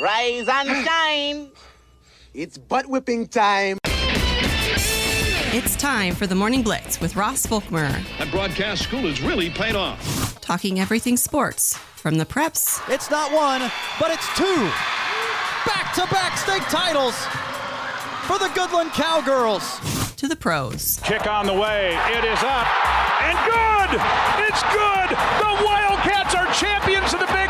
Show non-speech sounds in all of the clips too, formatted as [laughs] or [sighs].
Rise and [sighs] shine. It's butt whipping time. It's time for the Morning Blitz with Ross Volkmer. That broadcast school has really paid off. Talking everything sports from the preps. It's not one, but it's two. Back to back state titles for the Goodland Cowgirls. To the pros. Kick on the way. It is up and good. It's good. The Wildcats are champions of the Big 12. The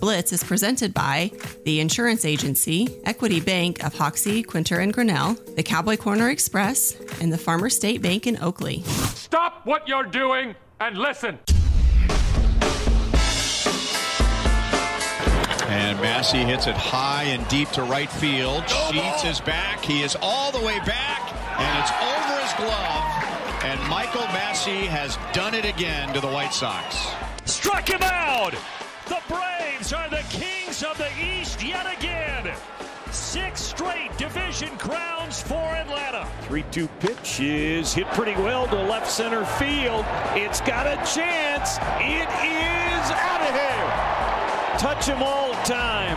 Blitz is presented by the Insurance Agency, Equity Bank of Hoxie, Quinter, and Grinnell, the Cowboy Corner Express, and the Farmer State Bank in Oakley. Stop what you're doing and listen. And Massey hits it high and deep to right field. Sheets is back. He is all the way back, and it's over his glove. And Michael Massey has done it again to the White Sox. Struck him out. The Braves are the kings of the East yet again. Six straight division crowns for Atlanta. 3 2 pitch is hit pretty well to left center field. It's got a chance. It is out of here. Touch him all time.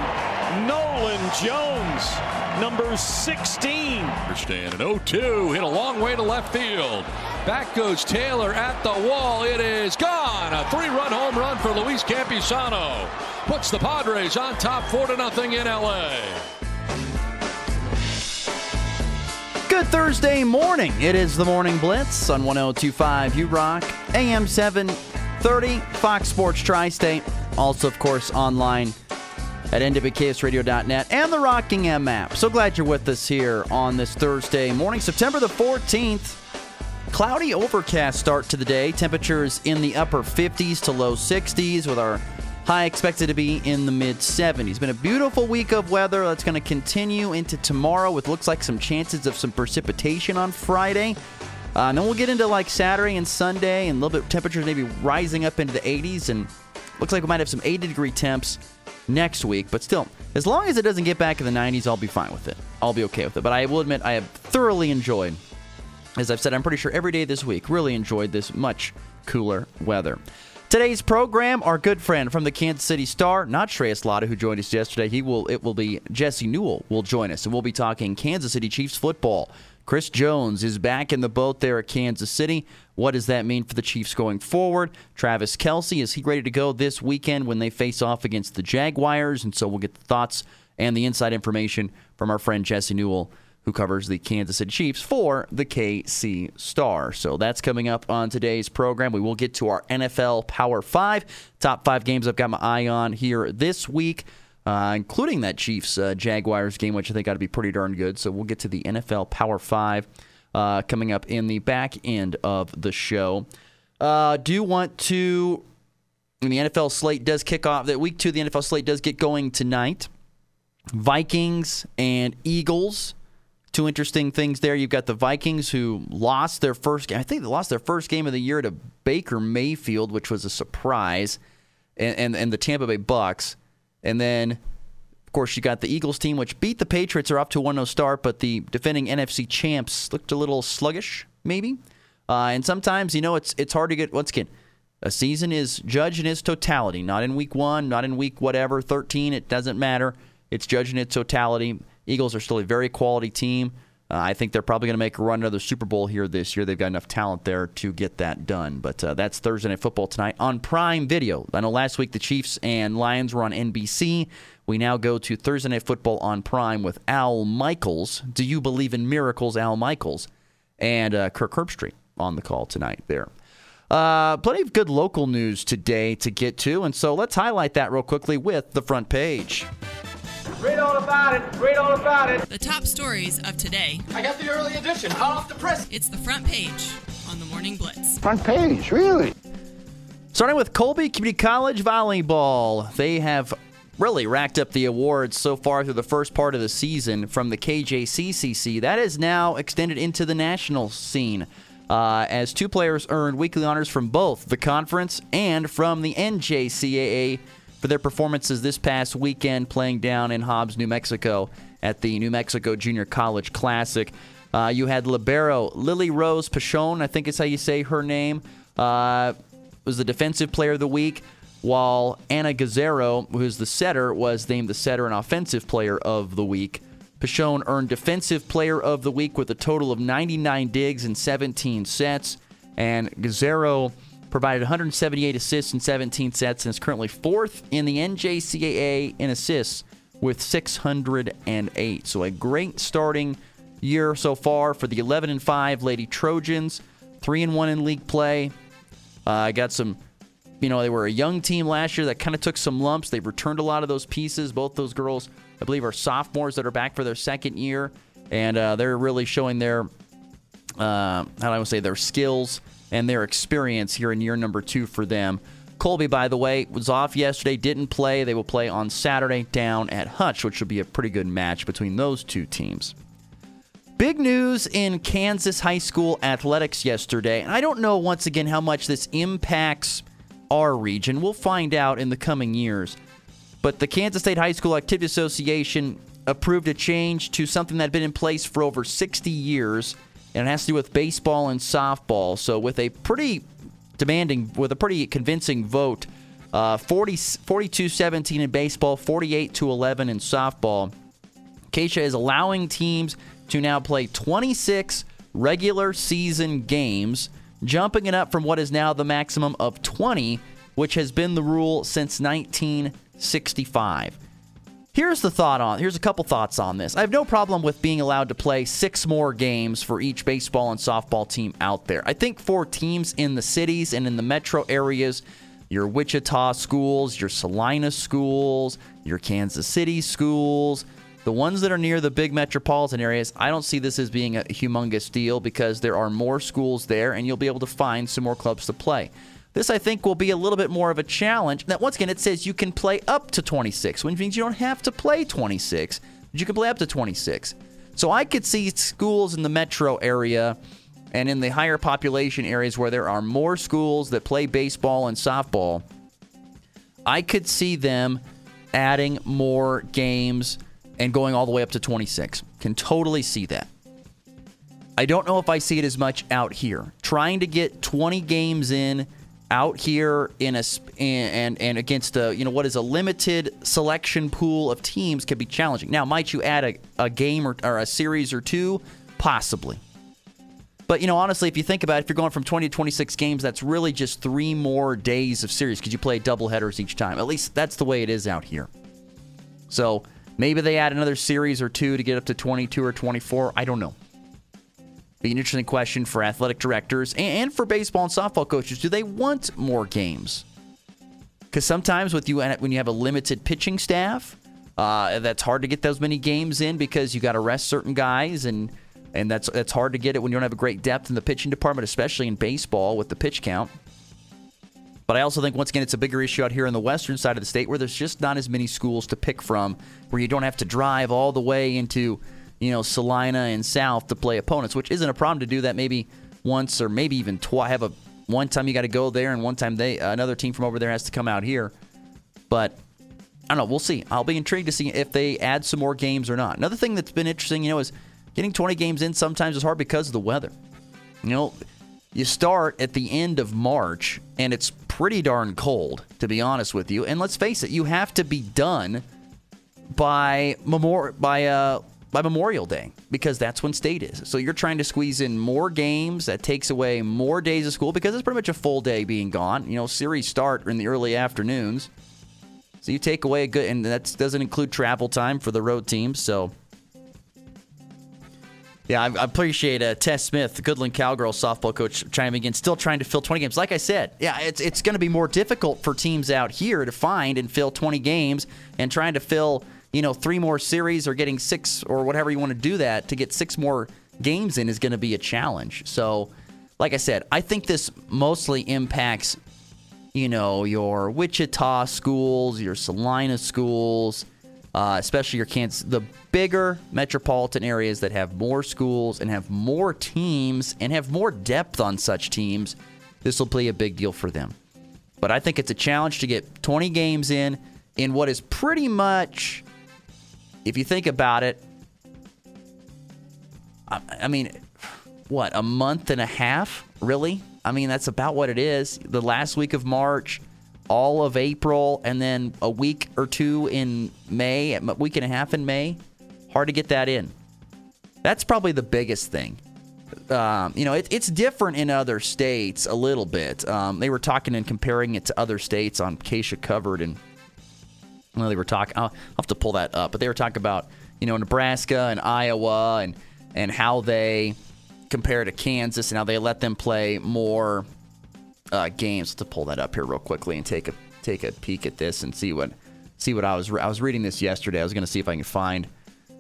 Nolan Jones, number 16. Understand an 0-2 hit a long way to left field. Back goes Taylor at the wall. It is gone. A three-run home run for Luis Campusano. Puts the Padres on top 4 to nothing in LA. Good Thursday morning. It is the Morning Blitz on 1025 U Rock, AM 730, Fox Sports Tri State. Also, of course, online at nwksradio.net and the Rocking M app. So glad you're with us here on this Thursday morning, September the 14th. Cloudy overcast start to the day. Temperatures in the upper 50s to low 60s with our high expected to be in the mid 70s. Been a beautiful week of weather that's going to continue into tomorrow with looks like some chances of some precipitation on Friday. Uh, and then we'll get into like Saturday and Sunday and a little bit temperatures maybe rising up into the 80s and looks like we might have some 80 degree temps next week. But still, as long as it doesn't get back in the 90s, I'll be fine with it. I'll be okay with it. But I will admit I have thoroughly enjoyed as I've said, I'm pretty sure every day this week, really enjoyed this much cooler weather. Today's program, our good friend from the Kansas City Star, not Shreyas Laddha, who joined us yesterday. He will. It will be Jesse Newell will join us, and we'll be talking Kansas City Chiefs football. Chris Jones is back in the boat there at Kansas City. What does that mean for the Chiefs going forward? Travis Kelce, is he ready to go this weekend when they face off against the Jaguars? And so we'll get the thoughts and the inside information from our friend Jesse Newell who covers the Kansas City Chiefs for the KC Star. So that's coming up on today's program. We will get to our NFL Power 5. Top five games I've got my eye on here this week, uh, including that Chiefs uh, Jaguars game, which I think ought to be pretty darn good. So we'll get to the NFL Power 5 uh, coming up in the back end of the show. Uh, do want to. the NFL slate does kick off. That week two, the NFL slate does get going tonight. Vikings and Eagles two interesting things there. You've got the Vikings who lost their first game. I think they lost their first game of the year to Baker Mayfield, which was a surprise, and and, and the Tampa Bay Bucks. And then, of course, you got the Eagles team, which beat the Patriots. Are up to 1 0 start, but the defending NFC champs looked a little sluggish, maybe. Uh, and sometimes, you know, it's it's hard to get. Once again, a season is judged in its totality, not in week one, not in week whatever, 13. It doesn't matter. It's judged in its totality. Eagles are still a very quality team. Uh, I think they're probably going to make a run another Super Bowl here this year. They've got enough talent there to get that done. But uh, that's Thursday Night Football tonight on Prime Video. I know last week the Chiefs and Lions were on NBC. We now go to Thursday Night Football on Prime with Al Michaels. Do you believe in miracles, Al Michaels? And uh, Kirk Herbstreit on the call tonight there. Uh, plenty of good local news today to get to, and so let's highlight that real quickly with the front page. Read all about it. Read all about it. The top stories of today. I got the early edition, hot off the press. It's the front page on the Morning Blitz. Front page, really? Starting with Colby Community College volleyball, they have really racked up the awards so far through the first part of the season from the KJCCC. That is now extended into the national scene. Uh, as two players earned weekly honors from both the conference and from the NJCAA for their performances this past weekend playing down in Hobbs, New Mexico at the New Mexico Junior College Classic. Uh, you had libero Lily Rose Pachon, I think is how you say her name, uh, was the defensive player of the week. while Anna Gazzaro, who's the setter, was named the setter and offensive player of the week. Pichon earned Defensive Player of the Week with a total of 99 digs and 17 sets. And Gazzaro provided 178 assists in 17 sets and is currently fourth in the NJCAA in assists with 608. So a great starting year so far for the 11 and 5 Lady Trojans. 3 and 1 in league play. I uh, got some you know, they were a young team last year that kind of took some lumps. They've returned a lot of those pieces. Both those girls, I believe, are sophomores that are back for their second year, and uh, they're really showing their, uh, how do I want to say, their skills and their experience here in year number two for them. Colby, by the way, was off yesterday, didn't play. They will play on Saturday down at Hutch, which will be a pretty good match between those two teams. Big news in Kansas high school athletics yesterday. And I don't know, once again, how much this impacts our region. We'll find out in the coming years. But the Kansas State High School Activity Association approved a change to something that had been in place for over 60 years, and it has to do with baseball and softball. So, with a pretty demanding, with a pretty convincing vote, uh, 40, 42 17 in baseball, 48 to 11 in softball, KSHSAA is allowing teams to now play 26 regular season games jumping it up from what is now the maximum of 20, which has been the rule since 1965. Here's the thought on here's a couple thoughts on this. I have no problem with being allowed to play six more games for each baseball and softball team out there. I think for teams in the cities and in the metro areas, your Wichita schools, your Salina schools, your Kansas City schools, the ones that are near the big metropolitan areas, I don't see this as being a humongous deal because there are more schools there and you'll be able to find some more clubs to play. This, I think, will be a little bit more of a challenge. Now, once again, it says you can play up to 26, which means you don't have to play 26, but you can play up to 26. So I could see schools in the metro area and in the higher population areas where there are more schools that play baseball and softball. I could see them adding more games and going all the way up to 26. Can totally see that. I don't know if I see it as much out here. Trying to get 20 games in out here in a and and against a you know what is a limited selection pool of teams can be challenging. Now, might you add a, a game or, or a series or two? Possibly. But you know, honestly, if you think about it, if you're going from 20 to 26 games, that's really just three more days of series because you play double headers each time. At least that's the way it is out here. So Maybe they add another series or two to get up to 22 or 24. I don't know. Be an interesting question for athletic directors and for baseball and softball coaches. Do they want more games? Because sometimes with you when you have a limited pitching staff, uh, that's hard to get those many games in because you got to rest certain guys and and that's that's hard to get it when you don't have a great depth in the pitching department, especially in baseball with the pitch count. But I also think, once again, it's a bigger issue out here on the western side of the state where there's just not as many schools to pick from, where you don't have to drive all the way into, you know, Salina and South to play opponents, which isn't a problem to do that maybe once or maybe even twice. Have a one time you got to go there, and one time they another team from over there has to come out here. But I don't know. We'll see. I'll be intrigued to see if they add some more games or not. Another thing that's been interesting, you know, is getting 20 games in sometimes is hard because of the weather. You know, you start at the end of March, and it's pretty darn cold, to be honest with you. And let's face it, you have to be done by memor- by uh, by Memorial Day because that's when state is. So you're trying to squeeze in more games that takes away more days of school because it's pretty much a full day being gone. You know, series start in the early afternoons. So you take away a good, and that doesn't include travel time for the road teams. So yeah, I, appreciate uh, Tess Smith, the Goodland Cowgirls softball coach, chiming in, still trying to fill 20 games. Like I said, yeah, it's it's going to be more difficult for teams out here to find and fill 20 games, and trying to fill you know three more series or getting six or whatever you want to do that to get six more games in is going to be a challenge. So, like I said, I think this mostly impacts you know your Wichita schools, your Salina schools uh, especially your Kansas, the bigger metropolitan areas that have more schools and have more teams and have more depth on such teams, this will play a big deal for them. But I think it's a challenge to get 20 games in in what is pretty much, if you think about it, I, I mean, what, a month and a half, really? I mean, that's about what it is. The last week of March, all of April and then a week or two in May, a week and a half in May. Hard to get that in. That's probably the biggest thing. Um, you know, it, it's different in other states a little bit. Um, they were talking and comparing it to other states on Keisha covered, and well, they were talking. I'll, have to pull that up, but they were talking about you know Nebraska and Iowa and and how they compare to Kansas and how they let them play more uh, games. To pull that up here real quickly and take a take a peek at this and see what see what I was I was reading this yesterday. I was going to see if I can find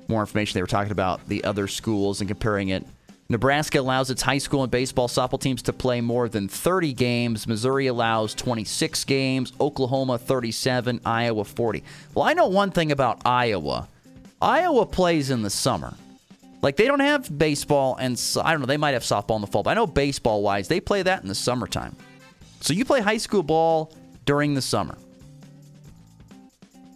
more information. They were talking about the other schools and comparing it. Nebraska allows its high school and baseball softball teams to play more than 30 games. Missouri allows 26 games. Oklahoma 37. Iowa 40. Well, I know one thing about Iowa. Iowa plays in the summer. Like they don't have baseball and I don't know, they might have softball in the fall, but I know baseball wise, they play that in the summertime. So you play high school ball during the summer.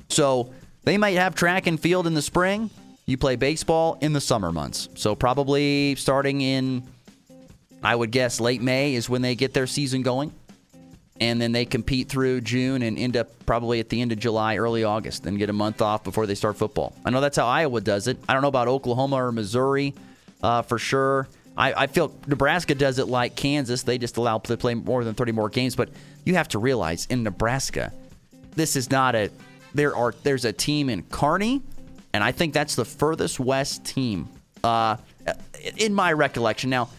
So they might have track and field in the spring. You play baseball in the summer months. So probably starting in, I would guess, late May is when they get their season going. And then they compete through June and end up probably at the end of July, early August, then get a month off before they start football. I know that's how Iowa does it. I don't know about Oklahoma or Missouri uh, for sure. I, I, feel Nebraska does it like Kansas. They just allow to play more than 30 more games. But you have to realize in Nebraska, this is not a. There are there's a team in Kearney and I think that's the furthest west team uh, in my recollection. Now,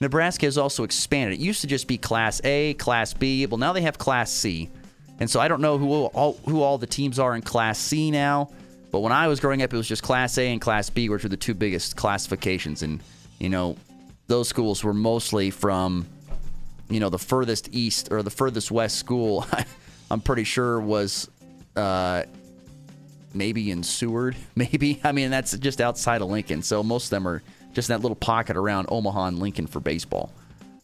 Nebraska has also expanded. It used to just be Class A, Class B. Well, now they have Class C, and so I don't know who all, who all the teams are in Class C now. But when I was growing up, it was just Class A and Class B, which were the two biggest classifications, and you know those schools were mostly from you know the furthest east or the furthest west school. [laughs] I'm pretty sure was. Uh, maybe in Seward, [laughs] maybe. I mean, that's just outside of Lincoln. So most of them are just in that little pocket around Omaha and Lincoln for baseball.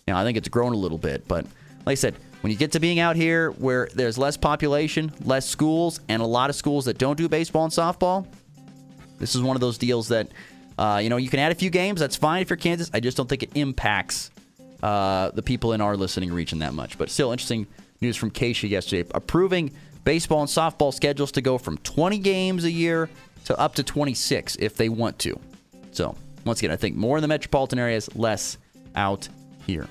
Now, I think it's grown a little bit, but like I said, when you get to being out here where there's less population, less schools, and a lot of schools that don't do baseball and softball, this is one of those deals that, uh, you know, you can add a few games. That's fine if you're Kansas. I just don't think it impacts uh, the people in our listening region that much. But still, interesting news from KSHSAA yesterday, approving baseball and softball schedules to go from 20 games a year to up to 26 if they want to. So, once again, I think more in the metropolitan areas, less out here.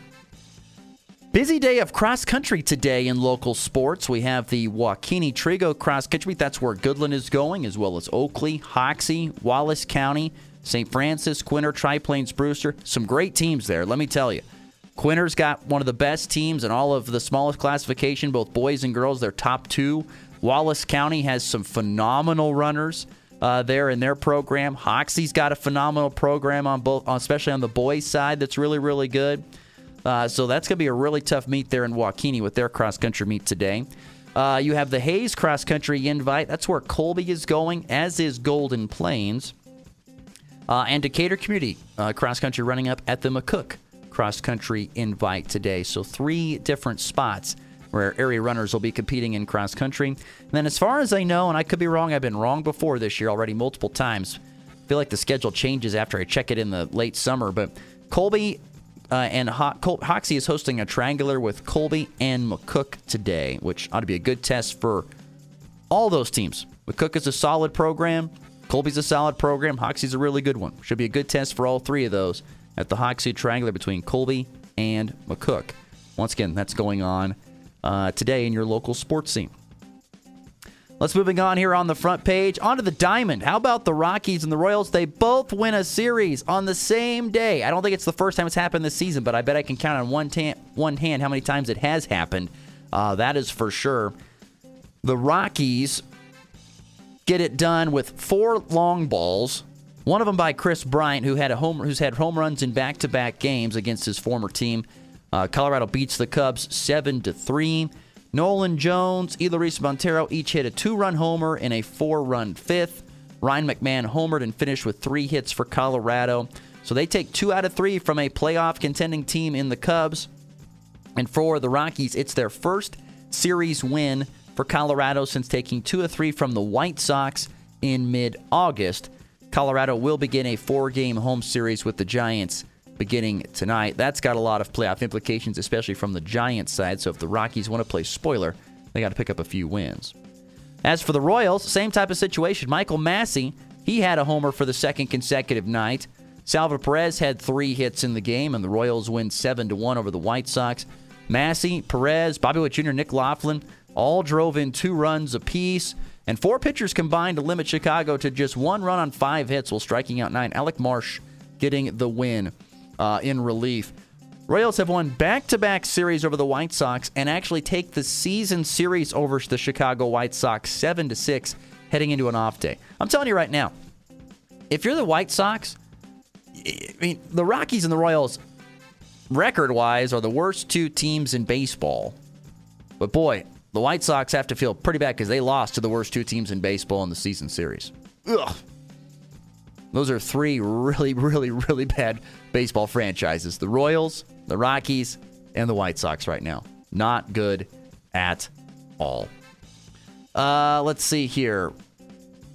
Busy day of cross country today in local sports. We have the WaKeeney Trego cross country. That's where Goodland is going, as well as Oakley, Hoxie, Wallace County, St. Francis, Quinter, Tri-Plains, Brewster. Some great teams there, let me tell you. Quinter's got one of the best teams in all of the smallest classification, both boys and girls. They're top two. Wallace County has some phenomenal runners uh, there in their program. Hoxie's got a phenomenal program on both, especially on the boys' side. That's really, really good. Uh, so that's going to be a really tough meet there in WaKeeney with their cross country meet today. Uh, you have the Hays cross country invite. That's where Colby is going, as is Golden Plains. Uh, and Decatur Community uh, cross country running up at the McCook cross country invite today. So, three different spots where area runners will be competing in cross country. And then, as far as I know, and I could be wrong, I've been wrong before this year already multiple times. I feel like the schedule changes after I check it in the late summer, but Colby uh, and Ho- Col- Hoxie is hosting a triangular with Colby and McCook today, which ought to be a good test for all those teams. McCook is a solid program. Colby's a solid program. Hoxie's a really good one. Should be a good test for all three of those at the Hoxie Triangular between Colby and McCook. Once again, that's going on uh, today in your local sports scene. Let's moving on here on the front page. Onto the diamond. How about the Rockies and the Royals? They both win a series on the same day. I don't think it's the first time it's happened this season, but I bet I can count on one, ta- one hand how many times it has happened. Uh, that is for sure. The Rockies get it done with four long balls one of them by Kris Bryant, who had a home, who's had home runs in back-to-back games against his former team. Uh, Colorado beats the Cubs seven to three. Nolan Jones, Elehuris Montero each hit a two-run homer and a four-run fifth. Ryan McMahon homered and finished with three hits for Colorado. So they take two out of three from a playoff contending team in the Cubs. And for the Rockies, it's their first series win for Colorado since taking two of three from the White Sox in mid August. Colorado will begin a four game home series with the Giants beginning tonight. That's got a lot of playoff implications, especially from the Giants side. So if the Rockies want to play spoiler, They got to pick up a few wins. As for the Royals, same type of situation. Michael Massey, he had a homer for the second consecutive night. Salvador Perez had three hits in the game, and the Royals win 7 to 1 over the White Sox. Massey, Perez, Bobby Witt Jr., Nick Loftin all drove in two runs apiece. And four pitchers combined to limit Chicago to just one run on five hits while striking out nine. Alec Marsh getting the win uh, in relief. Royals have won back to back series over the White Sox and actually take the season series over the Chicago White Sox 7 to 6 heading into an off day. I'm telling you right now, if you're the White Sox, I mean, the Rockies and the Royals, record wise, are the worst two teams in baseball. But boy, the White Sox have to feel pretty bad because they lost to the worst two teams in baseball in the season series. Ugh. Those are three really, really, really bad baseball franchises the Royals, the Rockies, and the White Sox right now. Not good at all. Uh, let's see here.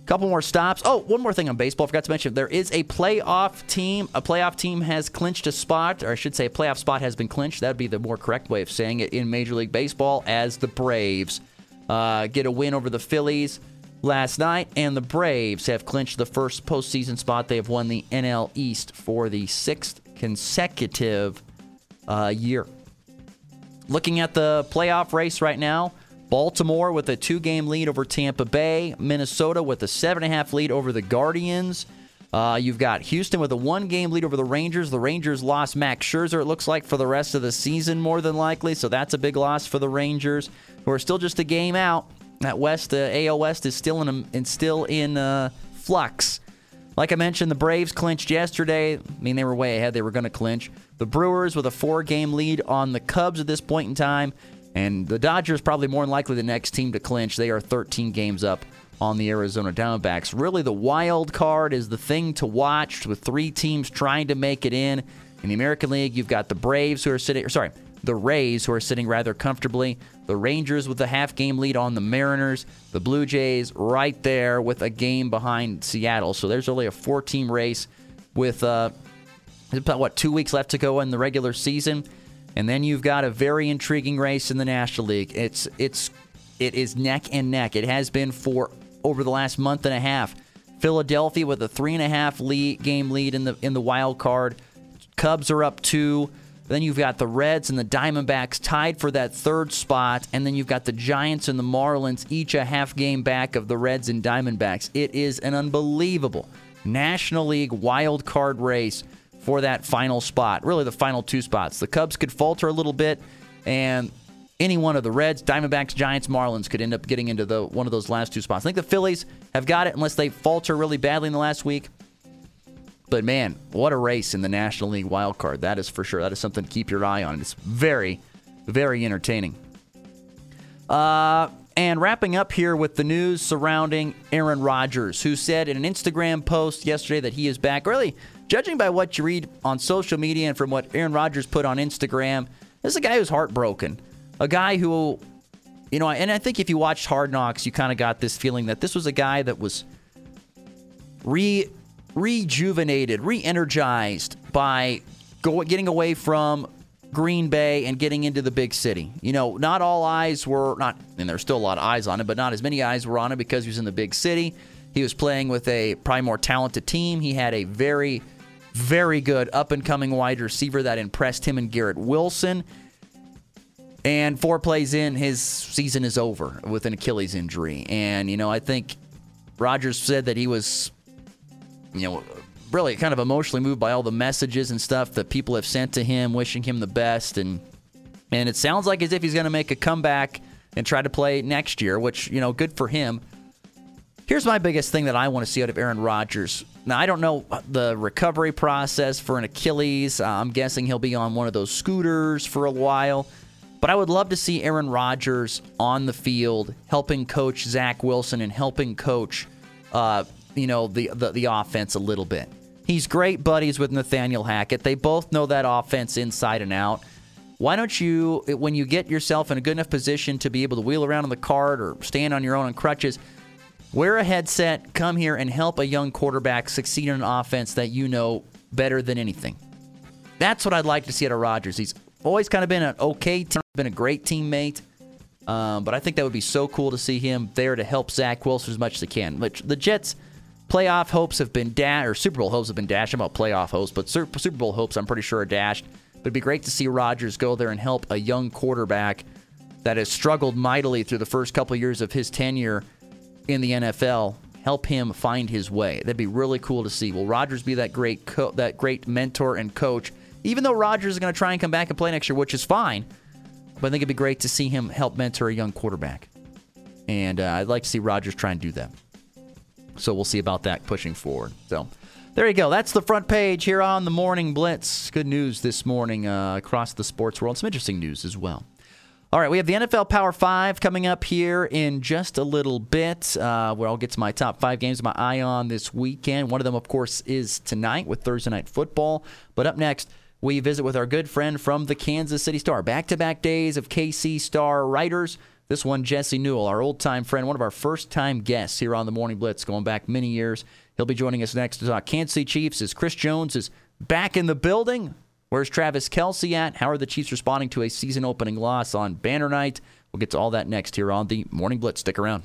Couple more stops. Oh, one more thing on baseball. I forgot to mention there is a playoff team. A playoff team has clinched a spot, or I should say, a playoff spot has been clinched. That would be the more correct way of saying it in Major League Baseball. As the Braves uh, get a win over the Phillies last night, and the Braves have clinched the first postseason spot. They have won the NL East for the sixth consecutive uh, year. Looking at the playoff race right now. Baltimore with a two game lead over Tampa Bay. Minnesota with a seven and a half lead over the Guardians. Uh, you've got Houston with a one game lead over the Rangers. The Rangers lost Max Scherzer, it looks like, for the rest of the season, more than likely. So that's a big loss for the Rangers, who are still just a game out. That West, the uh, AL West, is still in still in uh, flux. Like I mentioned, the Braves clinched yesterday. I mean, they were way ahead. They were going to clinch. The Brewers with a four game lead on the Cubs at this point in time. And the Dodgers probably more than likely the next team to clinch. They are 13 games up on the Arizona Diamondbacks. Really, the wild card is the thing to watch with three teams trying to make it in. In the American League, you've got the Braves who are sitting, sorry, the Rays who are sitting rather comfortably, the Rangers with a half game lead on the Mariners, the Blue Jays right there with a game behind Seattle. So there's only a four team race with uh, about what two weeks left to go in the regular season. And then you've got a very intriguing race in the National League. It's it's it is neck and neck. It has been for over the last month and a half. Philadelphia with a three and a half lead, game lead in the in the wild card. Cubs are up two. Then you've got the Reds and the Diamondbacks tied for that third spot, and then you've got the Giants and the Marlins each a half game back of the Reds and Diamondbacks. It is an unbelievable National League wild card race for that final spot, really the final two spots. The Cubs could falter a little bit, and any one of the Reds, Diamondbacks, Giants, Marlins could end up getting into the one of those last two spots. I think the Phillies have got it unless they falter really badly in the last week. But man, what a race in the National League wild card. That is for sure. That is something to keep your eye on. It's very, very entertaining. Uh, and wrapping up here with the news surrounding Aaron Rodgers, who said in an Instagram post yesterday that he is back. Really, judging by what you read on social media and from what Aaron Rodgers put on Instagram, this is a guy who's heartbroken. A guy who, you know, and I think if you watched Hard Knocks, you kind of got this feeling that this was a guy that was re rejuvenated, re-energized by go, getting away from Green Bay and getting into the big city. You know, not all eyes were not, and there's still a lot of eyes on it, but not as many eyes were on it because he was in the big city. He was playing with a probably more talented team. He had a very, very good up and coming wide receiver that impressed him and Garrett Wilson. And four plays in, his season is over with an Achilles injury. And, you know, I think Rodgers said that he was, you know, really kind of emotionally moved by all the messages and stuff that people have sent to him, wishing him the best. And, and it sounds like as if he's going to make a comeback and try to play next year, which, you know, good for him. Here's my biggest thing that I want to see out of Aaron Rodgers. Now, I don't know the recovery process for an Achilles. Uh, I'm guessing he'll be on one of those scooters for a while. But I would love to see Aaron Rodgers on the field helping coach Zach Wilson and helping coach, uh, you know, the, the, the offense a little bit. He's great buddies with Nathaniel Hackett. They both know that offense inside and out. Why don't you, when you get yourself in a good enough position to be able to wheel around in the cart or stand on your own on crutches, wear a headset, come here and help a young quarterback succeed in an offense that you know better than anything. That's what I'd like to see out of Rodgers. He's always kind of been an okay team, been a great teammate. Um, but I think that would be so cool to see him there to help Zach Wilson as much as he can. Which the Jets' playoff hopes have been dashed, or Super Bowl hopes have been dashed. I'm about playoff hopes, but Super Bowl hopes I'm pretty sure are dashed. But it'd be great to see Rodgers go there and help a young quarterback that has struggled mightily through the first couple of years of his tenure in the NFL. Help him find his way. That'd be really cool to see. Will Rodgers be that great, co- that great mentor and coach? Even though Rodgers is going to try and come back and play next year, which is fine, but I think it'd be great to see him help mentor a young quarterback. And uh, I'd like to see Rodgers try and do that. So we'll see about that pushing forward. So there you go. That's the front page here on the Morning Blitz. Good news this morning uh, across the sports world. Some interesting news as well. All right, we have the NFL Power Five coming up here in just a little bit, uh, where I'll get to my top five games my eye on this weekend. One of them, of course, is tonight with Thursday Night Football. But up next, we visit with our good friend from the Kansas City Star. Back to back days of KC Star writers. This one, Jesse Newell, our old time friend, one of our first time guests here on the Morning Blitz, going back many years. He'll be joining us next to talk Kansas City Chiefs as Chris Jones is back in the building. Where's Travis Kelce at? How are the Chiefs responding to a season opening loss on Banner Night? We'll get to all that next here on the Morning Blitz. Stick around.